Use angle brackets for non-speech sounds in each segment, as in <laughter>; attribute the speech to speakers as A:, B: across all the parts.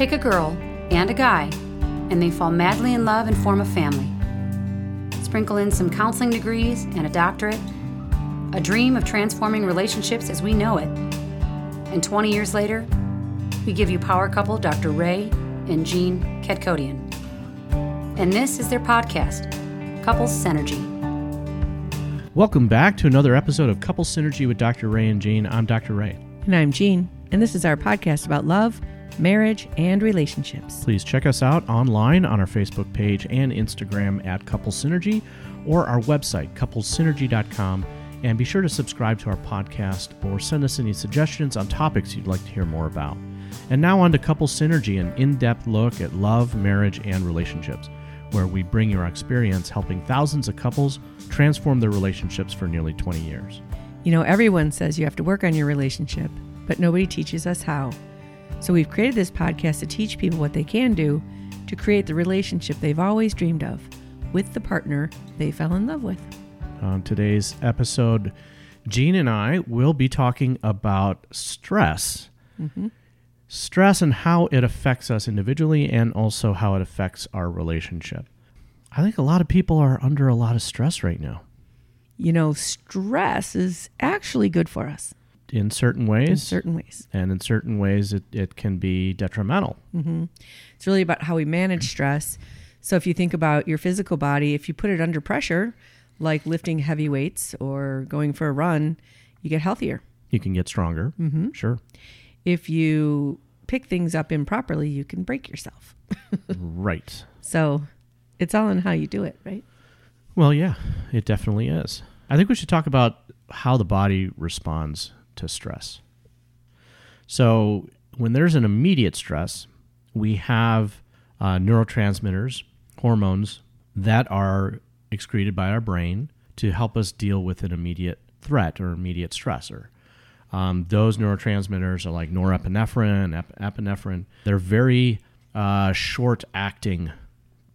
A: Take a girl and a guy, and they fall madly in love and form a family. Sprinkle in some counseling degrees and a doctorate, a dream of transforming relationships as we know it. And 20 years later, we give you power couple Dr. Ray and Jean Kadkodian. And this is their podcast, Couples Synergy.
B: Welcome back to another episode of Couple Synergy with Dr. Ray and Jean. I'm Dr. Ray.
C: And I'm Jean, and this is our podcast about love, marriage, and relationships.
B: Please check us out online on our Facebook page and Instagram at Couple Synergy or our website, couplesynergy.com. And be sure to subscribe to our podcast or send us any suggestions on topics you'd like to hear more about. And now on to Couple Synergy, an in depth look at love, marriage, and relationships, where we bring you our experience helping thousands of couples transform their relationships for nearly 20 years.
C: You know, everyone says you have to work on your relationship, but nobody teaches us how. So we've created this podcast to teach people what they can do to create the relationship they've always dreamed of with the partner they fell in love with.
B: On today's episode, Jean and I will be talking about stress.
C: Mm-hmm.
B: Stress and how it affects us individually and also how it affects our relationship. I think a lot of people are under a lot of stress right now.
C: You know, stress is actually good for us
B: In certain ways,
C: in certain ways.
B: and in certain ways, it, it can be detrimental.
C: hmm It's really about how we manage stress. So if you think about your physical body, if you put it under pressure, like lifting heavy weights or going for a run, you get healthier.
B: You can get stronger.
C: Mm-hmm.
B: Sure.
C: If you pick things up improperly, you can break yourself. <laughs>
B: right.
C: So it's all in how you do it, right?
B: Well, yeah, it definitely is. I think we should talk about how the body responds to stress. So, when there's an immediate stress, we have uh, neurotransmitters, hormones that are excreted by our brain to help us deal with an immediate threat or immediate stressor. Um, those neurotransmitters are like norepinephrine, ep- epinephrine. They're very uh, short acting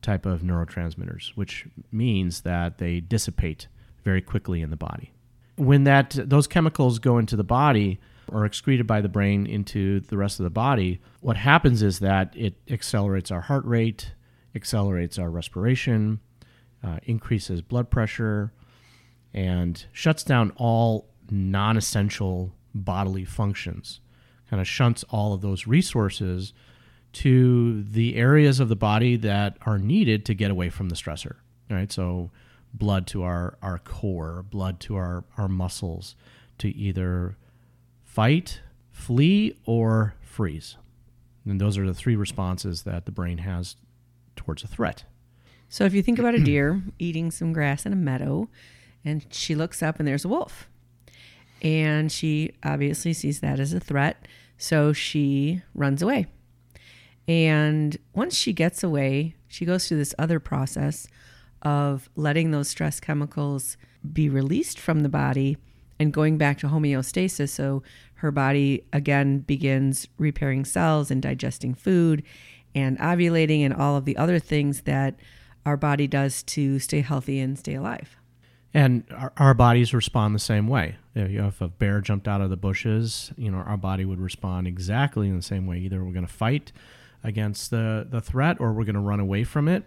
B: type of neurotransmitters, which means that they dissipate very quickly in the body. When that those chemicals go into the body or excreted by the brain into the rest of the body, what happens is that it accelerates our heart rate, accelerates our respiration, uh, increases blood pressure, and shuts down all non-essential bodily functions. Kind of shunts all of those resources to the areas of the body that are needed to get away from the stressor. Right? So blood to our, our core, blood to our, our muscles to either fight, flee, or freeze. And those are the three responses that the brain has towards a threat.
C: So if you think about a deer <clears throat> eating some grass in a meadow, and she looks up and there's a wolf. And she obviously sees that as a threat, so she runs away. And once she gets away, she goes through this other process of letting those stress chemicals be released from the body and going back to homeostasis. So her body again begins repairing cells and digesting food and ovulating and all of the other things that our body does to stay healthy and stay alive.
B: And our, our bodies respond the same way. You know, if a bear jumped out of the bushes, you know, our body would respond exactly in the same way. Either we're going to fight against the, the threat or we're going to run away from it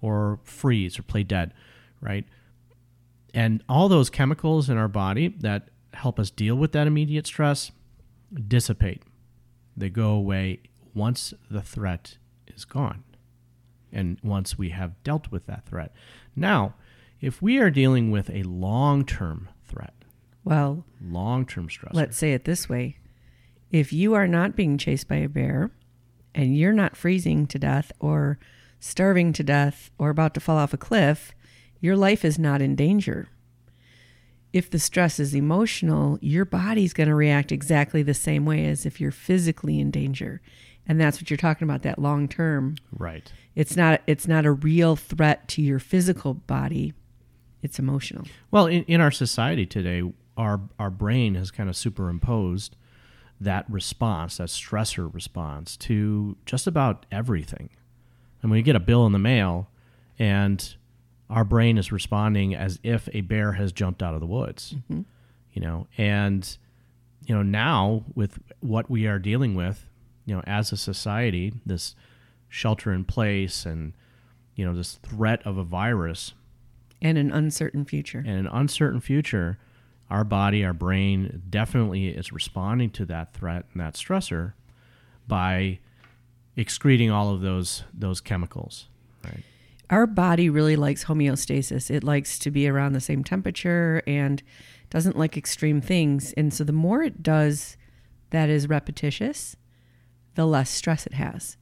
B: or freeze or play dead, right? And all those chemicals in our body that help us deal with that immediate stress dissipate. They go away once the threat is gone and once we have dealt with that threat. Now, if we are dealing with a long term threat,
C: Well,
B: long term stress,
C: let's say it this way if you are not being chased by a bear and you're not freezing to death or starving to death or about to fall off a cliff, your life is not in danger. If the stress is emotional, your body's going to react exactly the same way as if you're physically in danger. And that's what you're talking about that long term.
B: right?
C: It's not it's not a real threat to your physical body. It's emotional.
B: Well, in, in our society today, our our brain has kind of superimposed that response, that stressor response, to just about everything. And when you get a bill in the mail, and our brain is responding as if a bear has jumped out of the woods, mm-hmm. you know, and you know now with what we are dealing with you know, as a society, this shelter in place and you know this threat of a virus
C: and an uncertain future.
B: and an uncertain future, our body, our brain definitely is responding to that threat and that stressor by excreting all of those those chemicals. Right.
C: Our body really likes homeostasis. It likes to be around the same temperature and doesn't like extreme things. And so the more it does that is repetitious, the less stress it has.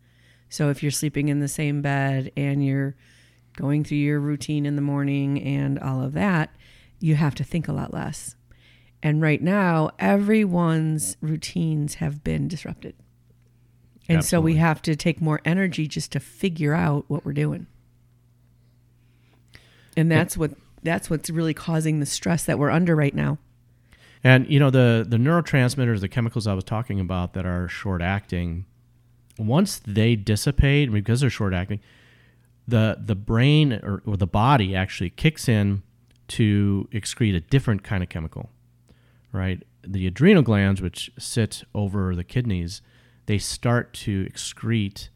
C: So if you're sleeping in the same bed and you're going through your routine in the morning and all of that, you have to think a lot less. And right now, everyone's routines have been disrupted. And so we have to take more energy just to figure out what we're doing. And that's what that's what's really causing the stress that we're under right now.
B: And you know the the neurotransmitters, the chemicals I was talking about that are short acting, once they dissipate because they're short acting, the the brain or, or the body actually kicks in to excrete a different kind of chemical, right? The adrenal glands, which sit over the kidneys, they start to excrete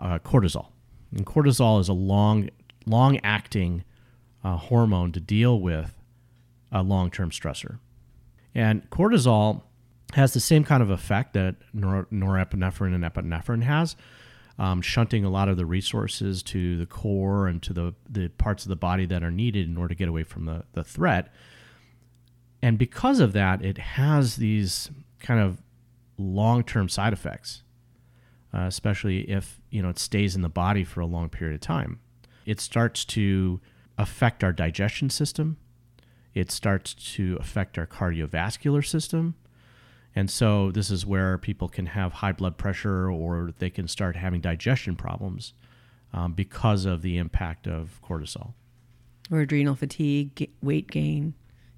B: uh, cortisol, and cortisol is a long long acting uh, hormone to deal with a long term stressor. And cortisol has the same kind of effect that nor- norepinephrine and epinephrine has, um, shunting a lot of the resources to the core and to the, the parts of the body that are needed in order to get away from the, the threat. And because of that, it has these kind of long term side effects, uh, especially if you know it stays in the body for a long period of time. It starts to affect our digestion system it starts to affect our cardiovascular system. And so, this is where people can have high blood pressure or they can start having digestion problems um, because of the impact of cortisol.
C: Or adrenal fatigue, weight gain,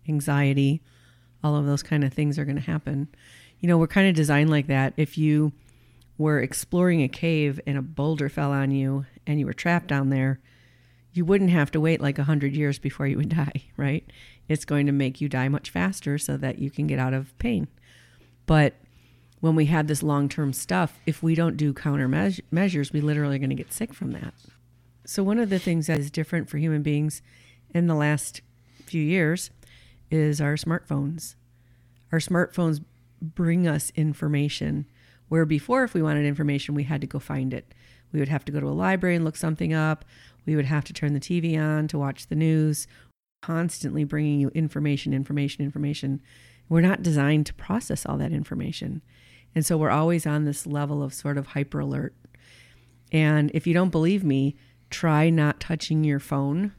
C: anxiety, all of those kind of things are going to happen. You know, we're kind of designed like that. If you were exploring a cave and a boulder fell on you and you were trapped down there, you wouldn't have to wait like 100 years before you would <laughs> die, right? It's going to make you die much faster so that you can get out of pain. But when we have this long term stuff, if we don't do countermeasures, we literally are going to get sick from that. So, one of the things that is different for human beings in the last few years is our smartphones. Our smartphones bring us information where before, if we wanted information, we had to go find it. We would have to go to a library and look something up. We would have to turn the TV on to watch the news, constantly bringing you information, information, information. We're not designed to process all that information. And so we're always on this level of sort of hyper alert. And if you don't believe me, try not touching your phone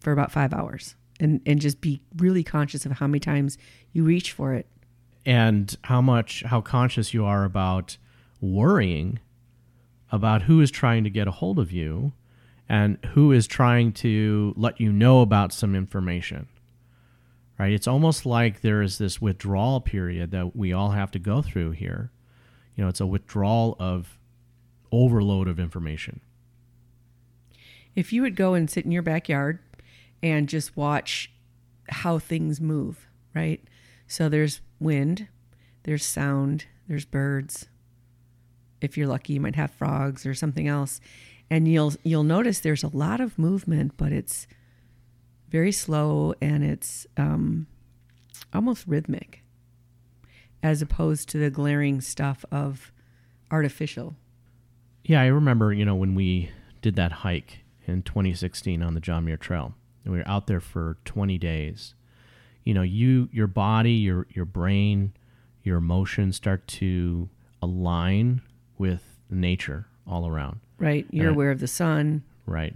C: for about five hours and, and just be really conscious of how many times you reach for it.
B: And how much, how conscious you are about worrying about who is trying to get a hold of you and who is trying to let you know about some information. Right? It's almost like there is this withdrawal period that we all have to go through here. You know, it's a withdrawal of overload of information.
C: If you would go and sit in your backyard and just watch how things move, right? So there's wind, there's sound, there's birds. If you're lucky, you might have frogs or something else. And you'll you'll notice there's a lot of movement, but it's very slow and it's um, almost rhythmic, as opposed to the glaring stuff of artificial.
B: Yeah, I remember, you know, when we did that hike in 2016 on the John Muir Trail. And we were out there for 20 days. You know, you your body, your your brain, your emotions start to align with nature all around,
C: Right? You're
B: Uh,
C: aware of the sun
B: right?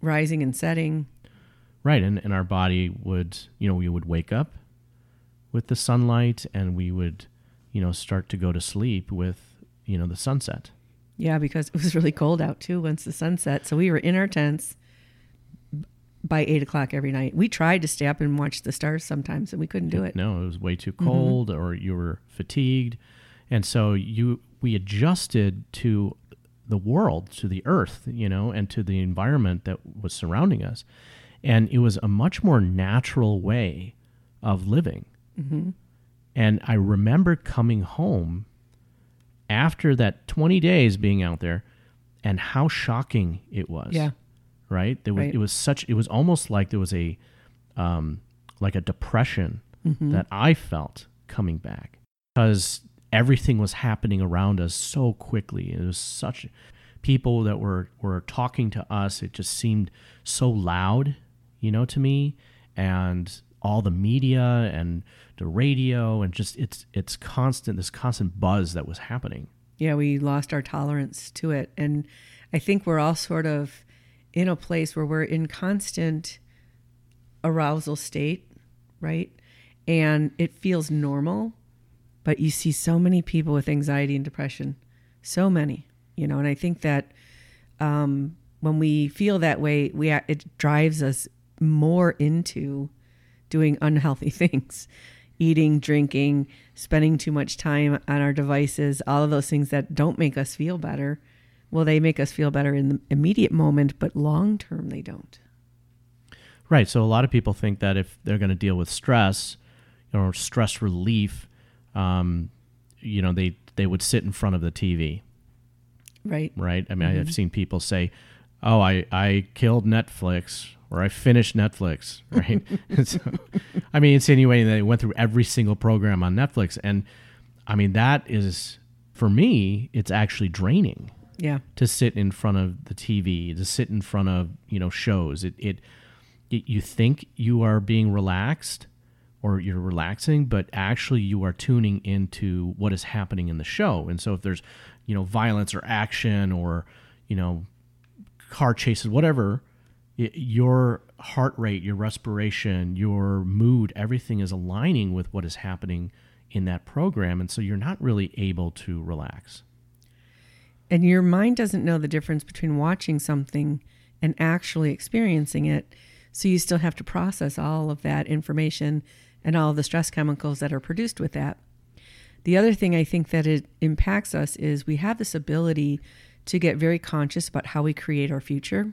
C: rising and setting.
B: Right, and, and our body would, you know, we would wake up with the sunlight and we would, you know, start to go to sleep with, you know, the sunset.
C: Yeah, because it was really cold out too once the sun set. So we were in our tents by eight o'clock every night. We tried to stay up and watch the stars sometimes, and we couldn't do it.
B: No, it was way too mm-hmm. cold or you were fatigued. And so you we adjusted to the world, to the earth, you know, and to the environment that was surrounding us. And it was a much more natural way of living. Mm-hmm. And I remember coming home after that 20 days being out there and how shocking it was.
C: Yeah.
B: Right? There was
C: Right.
B: it was such it was almost like there was a um like a depression
C: Mm-hmm.
B: that I felt coming back because everything was happening around us so quickly. It was such people that were were talking to us. It just seemed so loud, you know, to me, and all the media and the radio and just it's it's constant this constant buzz that was happening.
C: Yeah, we lost our tolerance to it. And I think we're all sort of in a place where we're in constant arousal state, right? And it feels normal, but you see so many people with anxiety and depression, so many, you know. And I think that um, when we feel that way, we it drives us more into doing unhealthy <laughs> things, eating, drinking, spending too much time on our devices, all of those things that don't make us feel better. Well, they make us feel better in the immediate moment, but long term they don't.
B: Right. So a lot of people think that if they're going to deal with stress or stress relief, um, you know, they they would sit in front of the TV,
C: Right?
B: right? I mean, I've seen people say, "Oh, I I killed Netflix." Or I finished Netflix, <laughs> right? <laughs> so, I mean, it's insinuating that they went through every single program on Netflix, and I mean that is, for me, it's actually draining
C: Yeah.
B: to sit in front of the TV, to sit in front of you know shows. It, it, it you think you are being relaxed or you're relaxing, but actually you are tuning into what is happening in the show. And so if there's you know violence or action or you know car chases, whatever, it, your heart rate, your respiration, your mood, everything is aligning with what is happening in that program, and so you're not really able to relax.
C: And your mind doesn't know the difference between watching something and actually experiencing it. So you still have to process all of that information and all the stress chemicals that are produced with that. The other thing I think that it impacts us is we have this ability to get very conscious about how we create our future.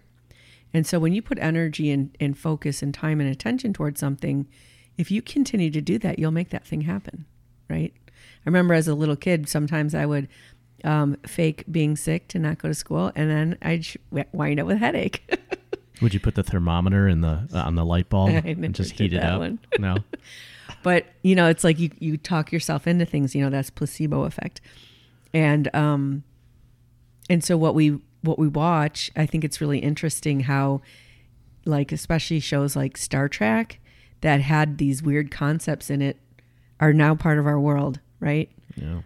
C: And so when you put energy and, and focus and time and attention towards something, if you continue to do that, you'll make that thing happen, right? I remember as a little kid, sometimes I would um, fake being sick to not go to school, and then I'd sh- wind up with a headache. <laughs>
B: Would you put the thermometer in the uh, on the light bulb <laughs> and just heat it up?
C: one.
B: No. <laughs>
C: but you know, it's like you you talk yourself into things. You know, that's placebo effect, and um, and so what we what we watch, I think it's really interesting how, like especially shows like Star Trek that had these weird concepts in it, are now part of our world, right?
B: Yeah.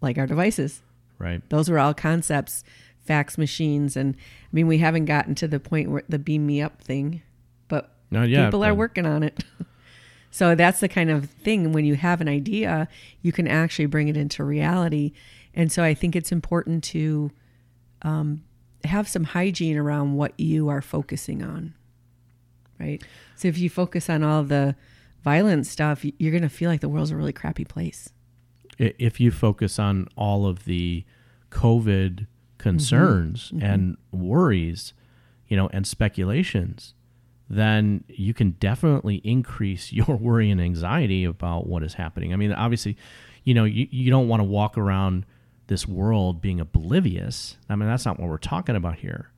C: Like our devices.
B: Right.
C: Those were all concepts, fax machines, and I mean, we haven't gotten to the point where the beam me up thing, but
B: Not yet.
C: people are
B: but-
C: working on it. <laughs> so that's the kind of thing when you have an idea, you can actually bring it into reality. And so I think it's important to um, have some hygiene around what you are focusing on, right? So if you focus on all the violent stuff, you're going to feel like the world's a really crappy place.
B: If you focus on all of the COVID concerns mm-hmm. Mm-hmm. and worries, you know, and speculations, then you can definitely increase <laughs> your worry and anxiety about what is happening. I mean, obviously, you know, you, you don't want to walk around this world being oblivious. I mean, that's not what we're talking about here,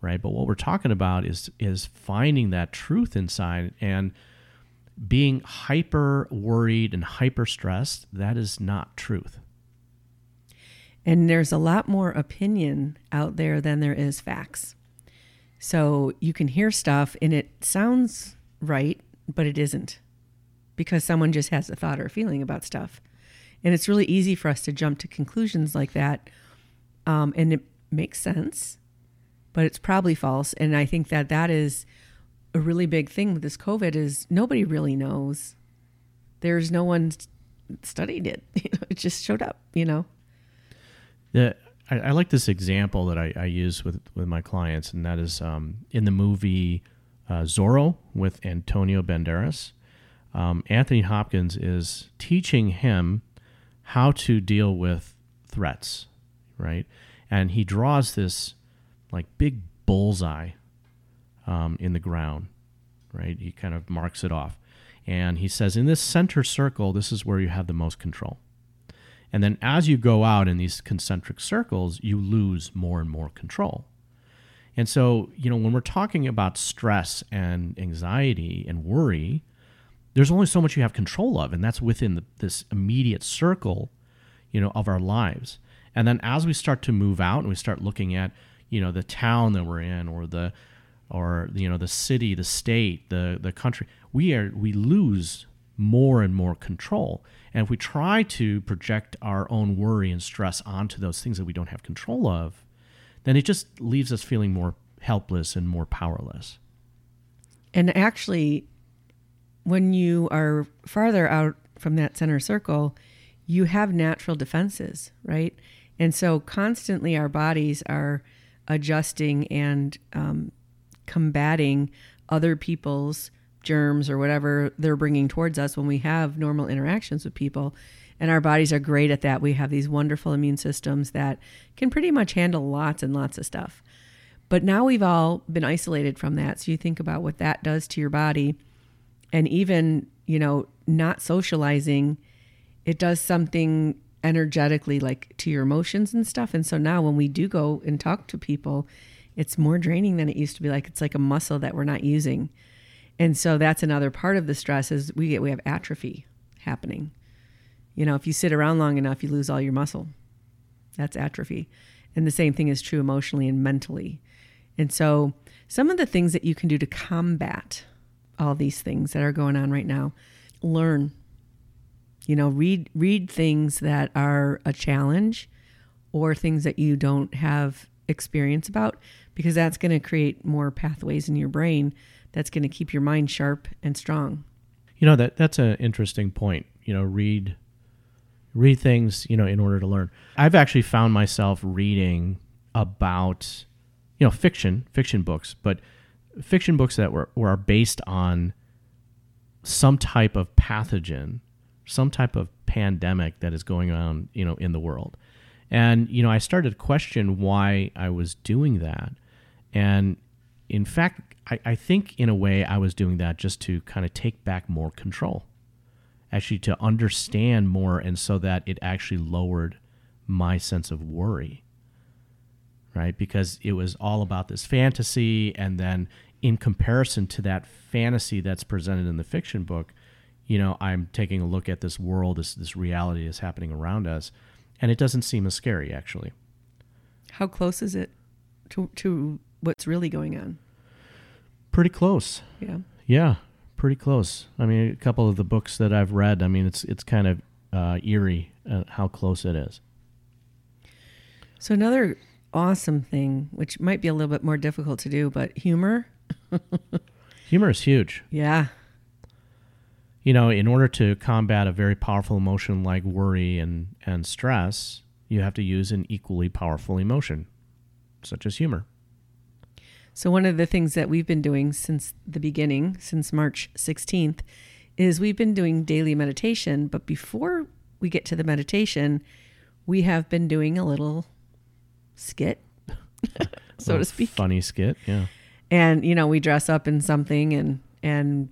B: right? But what we're talking about is is finding that truth inside and being hyper worried and hyper stressed, that is not truth.
C: And there's a lot more opinion out there than there is facts. So you can hear stuff and it sounds right, but it isn't because someone just has a thought or a feeling about stuff. And it's really easy for us to jump to conclusions like that. Um, and it makes sense, but it's probably false. And I think that that is a really big thing with this COVID is nobody really knows. There's no one studied it. <laughs> It just showed up, you know?
B: I, I like this example that I, I use with, with my clients, and that is um, in the movie uh, Zorro with Antonio Banderas. Um, Anthony Hopkins is teaching him how to deal with threats, right? And he draws this like big bullseye um, in the ground, right? He kind of marks it off. And he says, in this center circle, this is where you have the most control. And then as you go out in these concentric circles, you lose more and more control. And so, you know, when we're talking about stress and anxiety and worry, there's only so much you have control of, and that's within the, this immediate circle, you know, of our lives. And then as we start to move out and we start looking at, you know, the town that we're in or the or you know the city, the state, the the country, we are we lose more and more control. And if we try to project our own worry and stress onto those things that we don't have control of, then it just leaves us feeling more helpless and more powerless.
C: And actually, when you are farther out from that center circle, you have natural defenses, right? And so constantly our bodies are adjusting and um, combating other people's germs or whatever they're bringing towards us when we have normal interactions with people. And our bodies are great at that. We have these wonderful immune systems that can pretty much handle lots and lots of stuff. But now we've all been isolated from that. So you think about what that does to your body. And even, you know, not socializing, it does something energetically like to your emotions and stuff. And so now when we do go and talk to people, it's more draining than it used to be. Like it's like a muscle that we're not using. And so that's another part of the stress is we get we have atrophy happening. You know, if you sit around long enough, you lose all your muscle. That's atrophy. And the same thing is true emotionally and mentally. And so some of the things that you can do to combat all these things that are going on right now, learn. You know, read read things that are a challenge or things that you don't have experience about because that's going to create more pathways in your brain that's going to keep your mind sharp and strong.
B: You know that that's an interesting point. You know, read read things, you know, in order to learn. I've actually found myself reading about you know, fiction, fiction books, but fiction books that were, were based on some type of pathogen, some type of pandemic that is going on, you know, in the world. And, you know, I started to question why I was doing that. And in fact, I, I think in a way I was doing that just to kind of take back more control, actually to understand more, and so that it actually lowered my sense of worry, right? Because it was all about this fantasy, and then in comparison to that fantasy that's presented in the fiction book, you know, I'm taking a look at this world, this this reality is happening around us, and it doesn't seem as scary actually.
C: How close is it to to what's really going on?
B: Pretty close.
C: Yeah.
B: Yeah, pretty close. I mean, a couple of the books that I've read, I mean, it's it's kind of uh, eerie uh, how close it is.
C: So another awesome thing, which might be a little bit more difficult to do, but humor. <laughs>
B: Humor is huge.
C: Yeah.
B: You know, in order to combat a very powerful emotion like worry and and stress, you have to use an equally powerful emotion, such as humor.
C: So, one of the things that we've been doing since the beginning, since March 16th, is we've been doing daily meditation. But before we get to the meditation, we have been doing a little skit, <laughs> so to speak.
B: Funny skit, yeah.
C: And, you know, we dress up in something and, and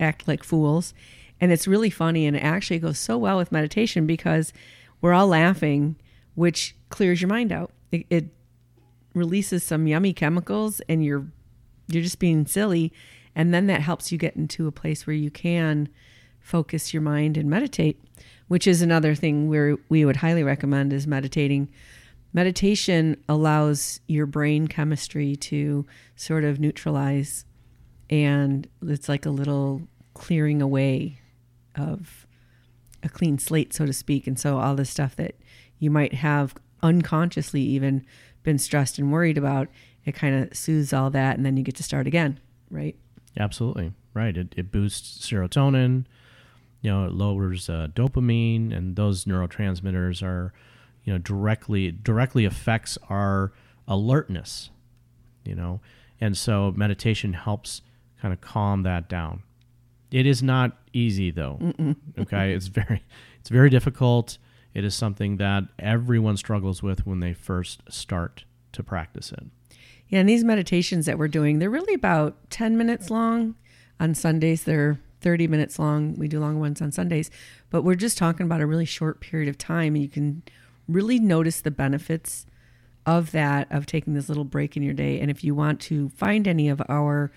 C: act like fools. And it's really funny. And it actually goes so well with meditation because we're all laughing, which clears your mind out. It, it releases some yummy chemicals and you're you're just being silly. And then that helps you get into a place where you can focus your mind and meditate which is another thing where we would highly recommend is meditating. Meditation allows your brain chemistry to sort of neutralize and it's like a little clearing away of a clean slate so to speak. And so all the stuff that you might have unconsciously even been stressed and worried about, it kind of soothes all that, and then you get to start again, right?
B: Absolutely right. It it boosts serotonin. You know, it lowers uh, dopamine, and those neurotransmitters are, you know, directly directly affects our alertness. You know, and so meditation helps kind of calm that down. It is not easy though.
C: Mm-mm.
B: Okay, it's very it's very difficult. It is something that everyone struggles with when they first start to practice it.
C: Yeah, and these meditations that we're doing, they're really about 10 minutes long. On Sundays, they're 30 minutes long. We do longer ones on Sundays, but we're just talking about a really short period of time. And you can really notice the benefits of that, of taking this little break in your day. And if you want to find any of our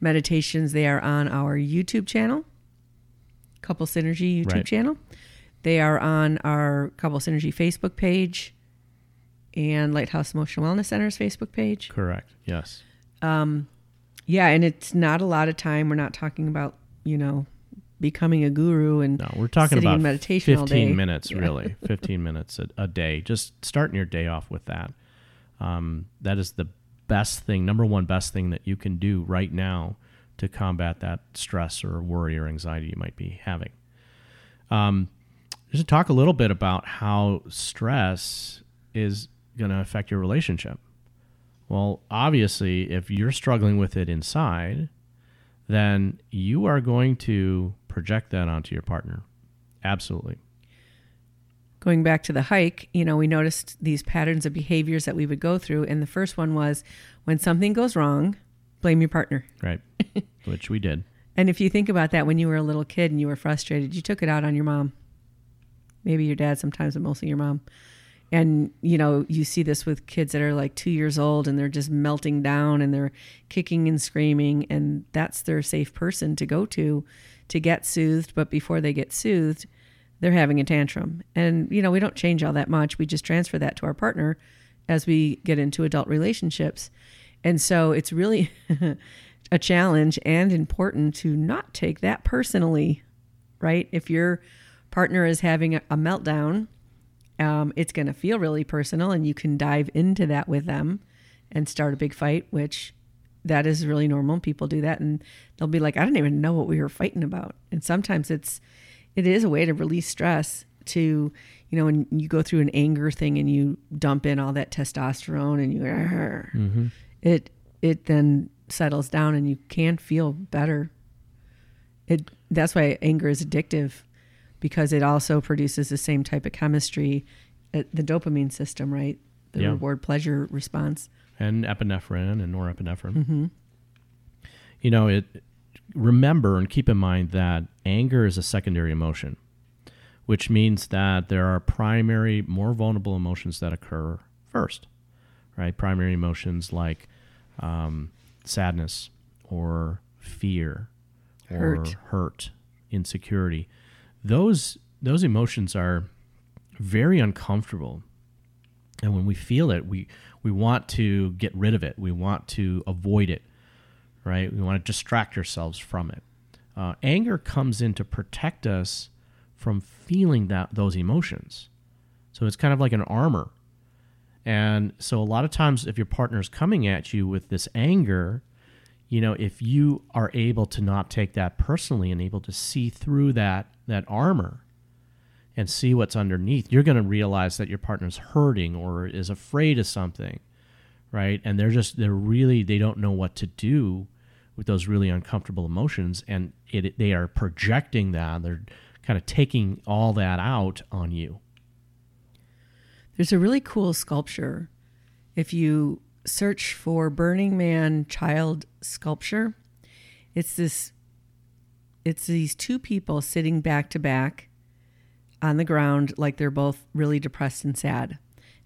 C: meditations, they are on our YouTube channel, Couple Synergy YouTube
B: Right.
C: channel. They are on our Couple Synergy Facebook page and Lighthouse Emotional Wellness Center's Facebook page.
B: Correct. Yes.
C: Yeah, and it's not a lot of time. We're not talking about, you know, becoming a guru and
B: No, we're talking
C: sitting
B: about
C: meditation all
B: 15
C: day.
B: minutes,
C: Yeah.
B: really. <laughs> 15 minutes a, a day. Just starting your day off with that. Um, that is the best thing, number one best thing that you can do right now to combat that stress or worry or anxiety you might be having. Um, just talk a little bit about how stress is going to affect your relationship. Well, obviously, if you're struggling with it inside, then you are going to project that onto your partner. Absolutely.
C: going back to the hike, you know, we noticed these patterns of behaviors that we would go through. And the first one was when something goes wrong, blame your partner.
B: Right. <laughs> Which we did.
C: And if you think about that, when you were a little kid and you were frustrated, you took it out on your mom. Maybe your dad sometimes, but mostly your mom. And, you know, you see this with kids that are like two years old and they're just melting down and they're kicking and screaming. And that's their safe person to go to to get soothed. But before they get soothed, they're having a tantrum. And, you know, we don't change all that much. We just transfer that to our partner as we get into adult relationships. And so it's really <laughs> a challenge and important to not take that personally, right? If your partner is having a, meltdown, um, it's going to feel really personal, and you can dive into that with them and start a big fight, which that is really normal. People do that, and they'll be like, "I don't even know what we were fighting about." And sometimes it's it is a way to release stress. To you know, when you go through an anger thing and you dump in all that testosterone and you,
B: Mm-hmm.
C: it it then settles down and you can feel better. It that's why anger is addictive because it also produces the same type of chemistry, uh, the dopamine system, right? The
B: Yeah.
C: reward pleasure response.
B: And epinephrine and norepinephrine. You know, it remember and keep in mind that anger is a secondary emotion, which means that there are primary, more vulnerable emotions that occur first, right? Primary emotions like um, sadness or fear or
C: Hurt.
B: hurt, insecurity. Those those emotions are very uncomfortable. And when we feel it, we we want to get rid of it. We want to avoid it, right? We want to distract ourselves from it. Uh, anger comes in to protect us from feeling that those emotions. So it's kind of like an armor. And so a lot of times, if your partner is coming at you with this anger, you know, if you are able to not take that personally and able to see through that that armor and see what's underneath, you're going to realize that your partner's hurting or is afraid of something, right? And they're just they're really they don't know what to do with those really uncomfortable emotions, and it they are projecting that they're kind of taking all that out on you.
C: There's a really cool sculpture. If you search for Burning Man child sculpture, it's this it's these two people sitting back to back on the ground like they're both really depressed and sad.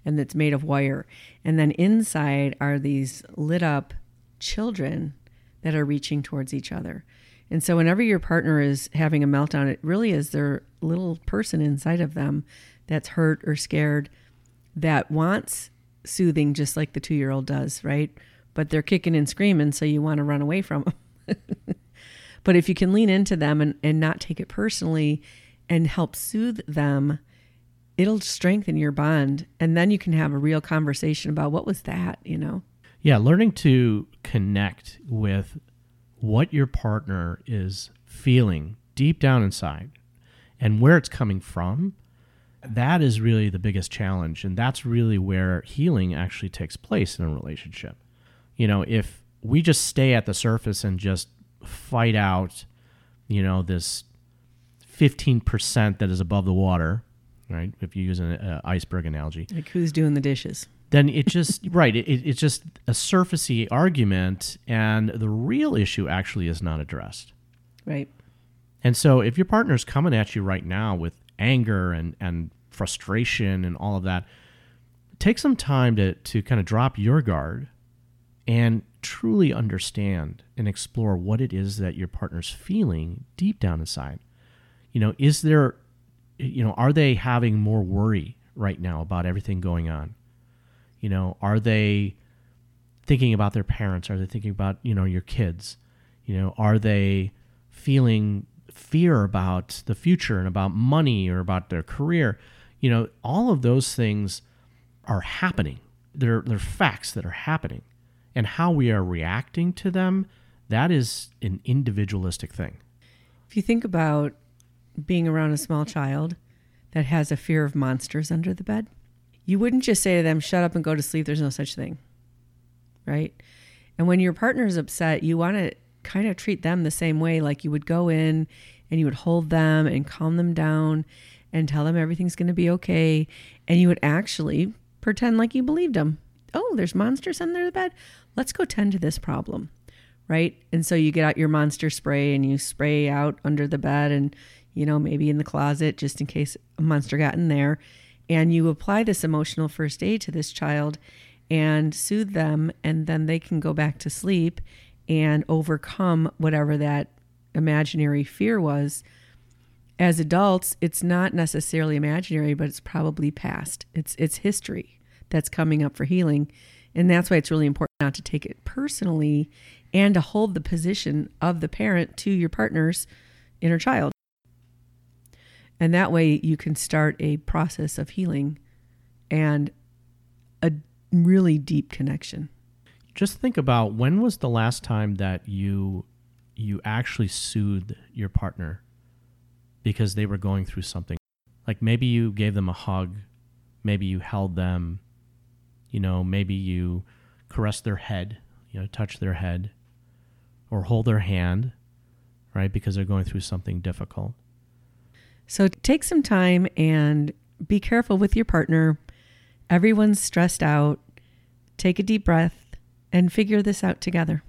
C: And it's made of wire. And then inside are these lit up children that are reaching towards each other. And so whenever your partner is having a meltdown, it really is their little person inside of them that's hurt or scared that wants soothing just like the two year old does, right? But they're kicking and screaming, so you want to run away from them. <laughs> but if you can lean into them and, and not take it personally and help soothe them, it'll strengthen your bond. And then you can have a real conversation about what was that, you know?
B: Yeah, learning to connect with what your partner is feeling deep down inside and where it's coming from. That is really the biggest challenge. And that's really where healing actually takes place in a relationship. You know, if we just stay at the surface and just fight out, you know, this 15% that is above the water, right? If you use an uh, iceberg analogy,
C: Like who's doing the dishes?
B: then it just <laughs> right it, it- it's just a surfacey argument and the real issue actually is not addressed
C: Right.
B: And so if your partner's coming at you right now with anger and, and frustration and all of that, take some time to, to kind of drop your guard and truly understand and explore what it is that your partner's feeling deep down inside. You know, is there, you know, are they having more worry right now about everything going on? You know, are they thinking about their parents? Are they thinking about, you know, your kids? You know, are they feeling fear about the future and about money or about their career? You know, all of those things are happening. They're, they're facts that are happening. And how we are reacting to them, that is an individualistic thing.
C: If you think about being around a small child that has a fear of monsters under the bed, you wouldn't just say to them, shut up and go to sleep. There's no such thing. Right. And when your partner is upset, you want to kind of treat them the same way. Like you would go in and you would hold them and calm them down and tell them everything's going to be okay. And you would actually pretend like you believed them. Oh, there's monsters under the bed. Let's go tend to this problem. Right. And so you get out your monster spray and you spray out under the bed and, you know, maybe in the closet just in case a monster got in there. And you apply this emotional first aid to this child and soothe them. And then they can go back to sleep and overcome whatever that imaginary fear was. As adults, it's not necessarily imaginary, but it's probably past. It's it's history that's coming up for healing. And that's why it's really important not to take it personally and to hold the position of the parent to your partner's inner child. And that way you can start a process of healing and a really deep connection.
B: Just think about when was the last time that you you actually soothed your partner because they were going through something. Like maybe you gave them a hug, maybe you held them, you know, maybe you caressed their head, you know, touch their head or hold their hand, right? Because they're going through something difficult.
C: So take some time and be careful with your partner. Everyone's stressed out. Take a deep breath and figure this out together.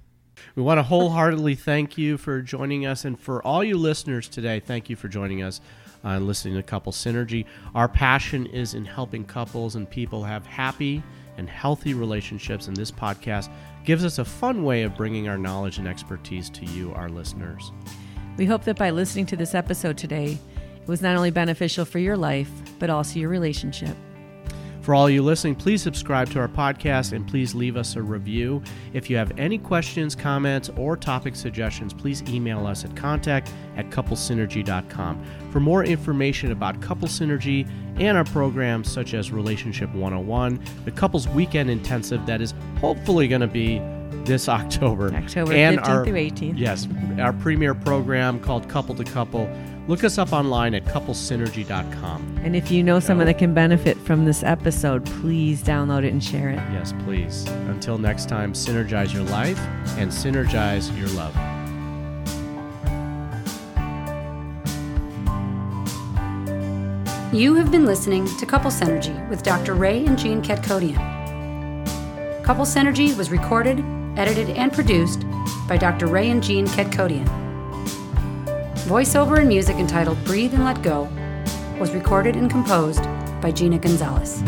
B: We want to wholeheartedly thank you for joining us. And for all you listeners today, thank you for joining us and listening to Couple Synergy. Our passion is in helping couples and people have happy and healthy relationships, and this podcast gives us a fun way of bringing our knowledge and expertise to you, our listeners.
C: We hope that by listening to this episode today, it was not only beneficial for your life, but also your relationship.
B: For all you listening, please subscribe to our podcast and please leave us a review. If you have any questions, comments, or topic suggestions, please email us at contact at couplesynergy.com. For more information about Couple Synergy and our programs such as Relationship 101, the Couples Weekend Intensive that is hopefully going to be this <laughs> October.
C: October
B: and
C: 15th
B: our,
C: through 18th.
B: Yes, our premier program called Couple to Couple. Look us up online at couplesynergy.com.
C: And if you know someone that can benefit from this episode, please download it and share it.
B: Yes, please. Until next time, synergize your life and synergize your love.
A: You have been listening to Couple Synergy with Dr. Ray and Jean Ketkodian. Couple Synergy was recorded, edited, and produced by Dr. Ray and Jean Ketkodian. Voiceover and music entitled Breathe and Let Go was recorded and composed by Gina Gonzalez.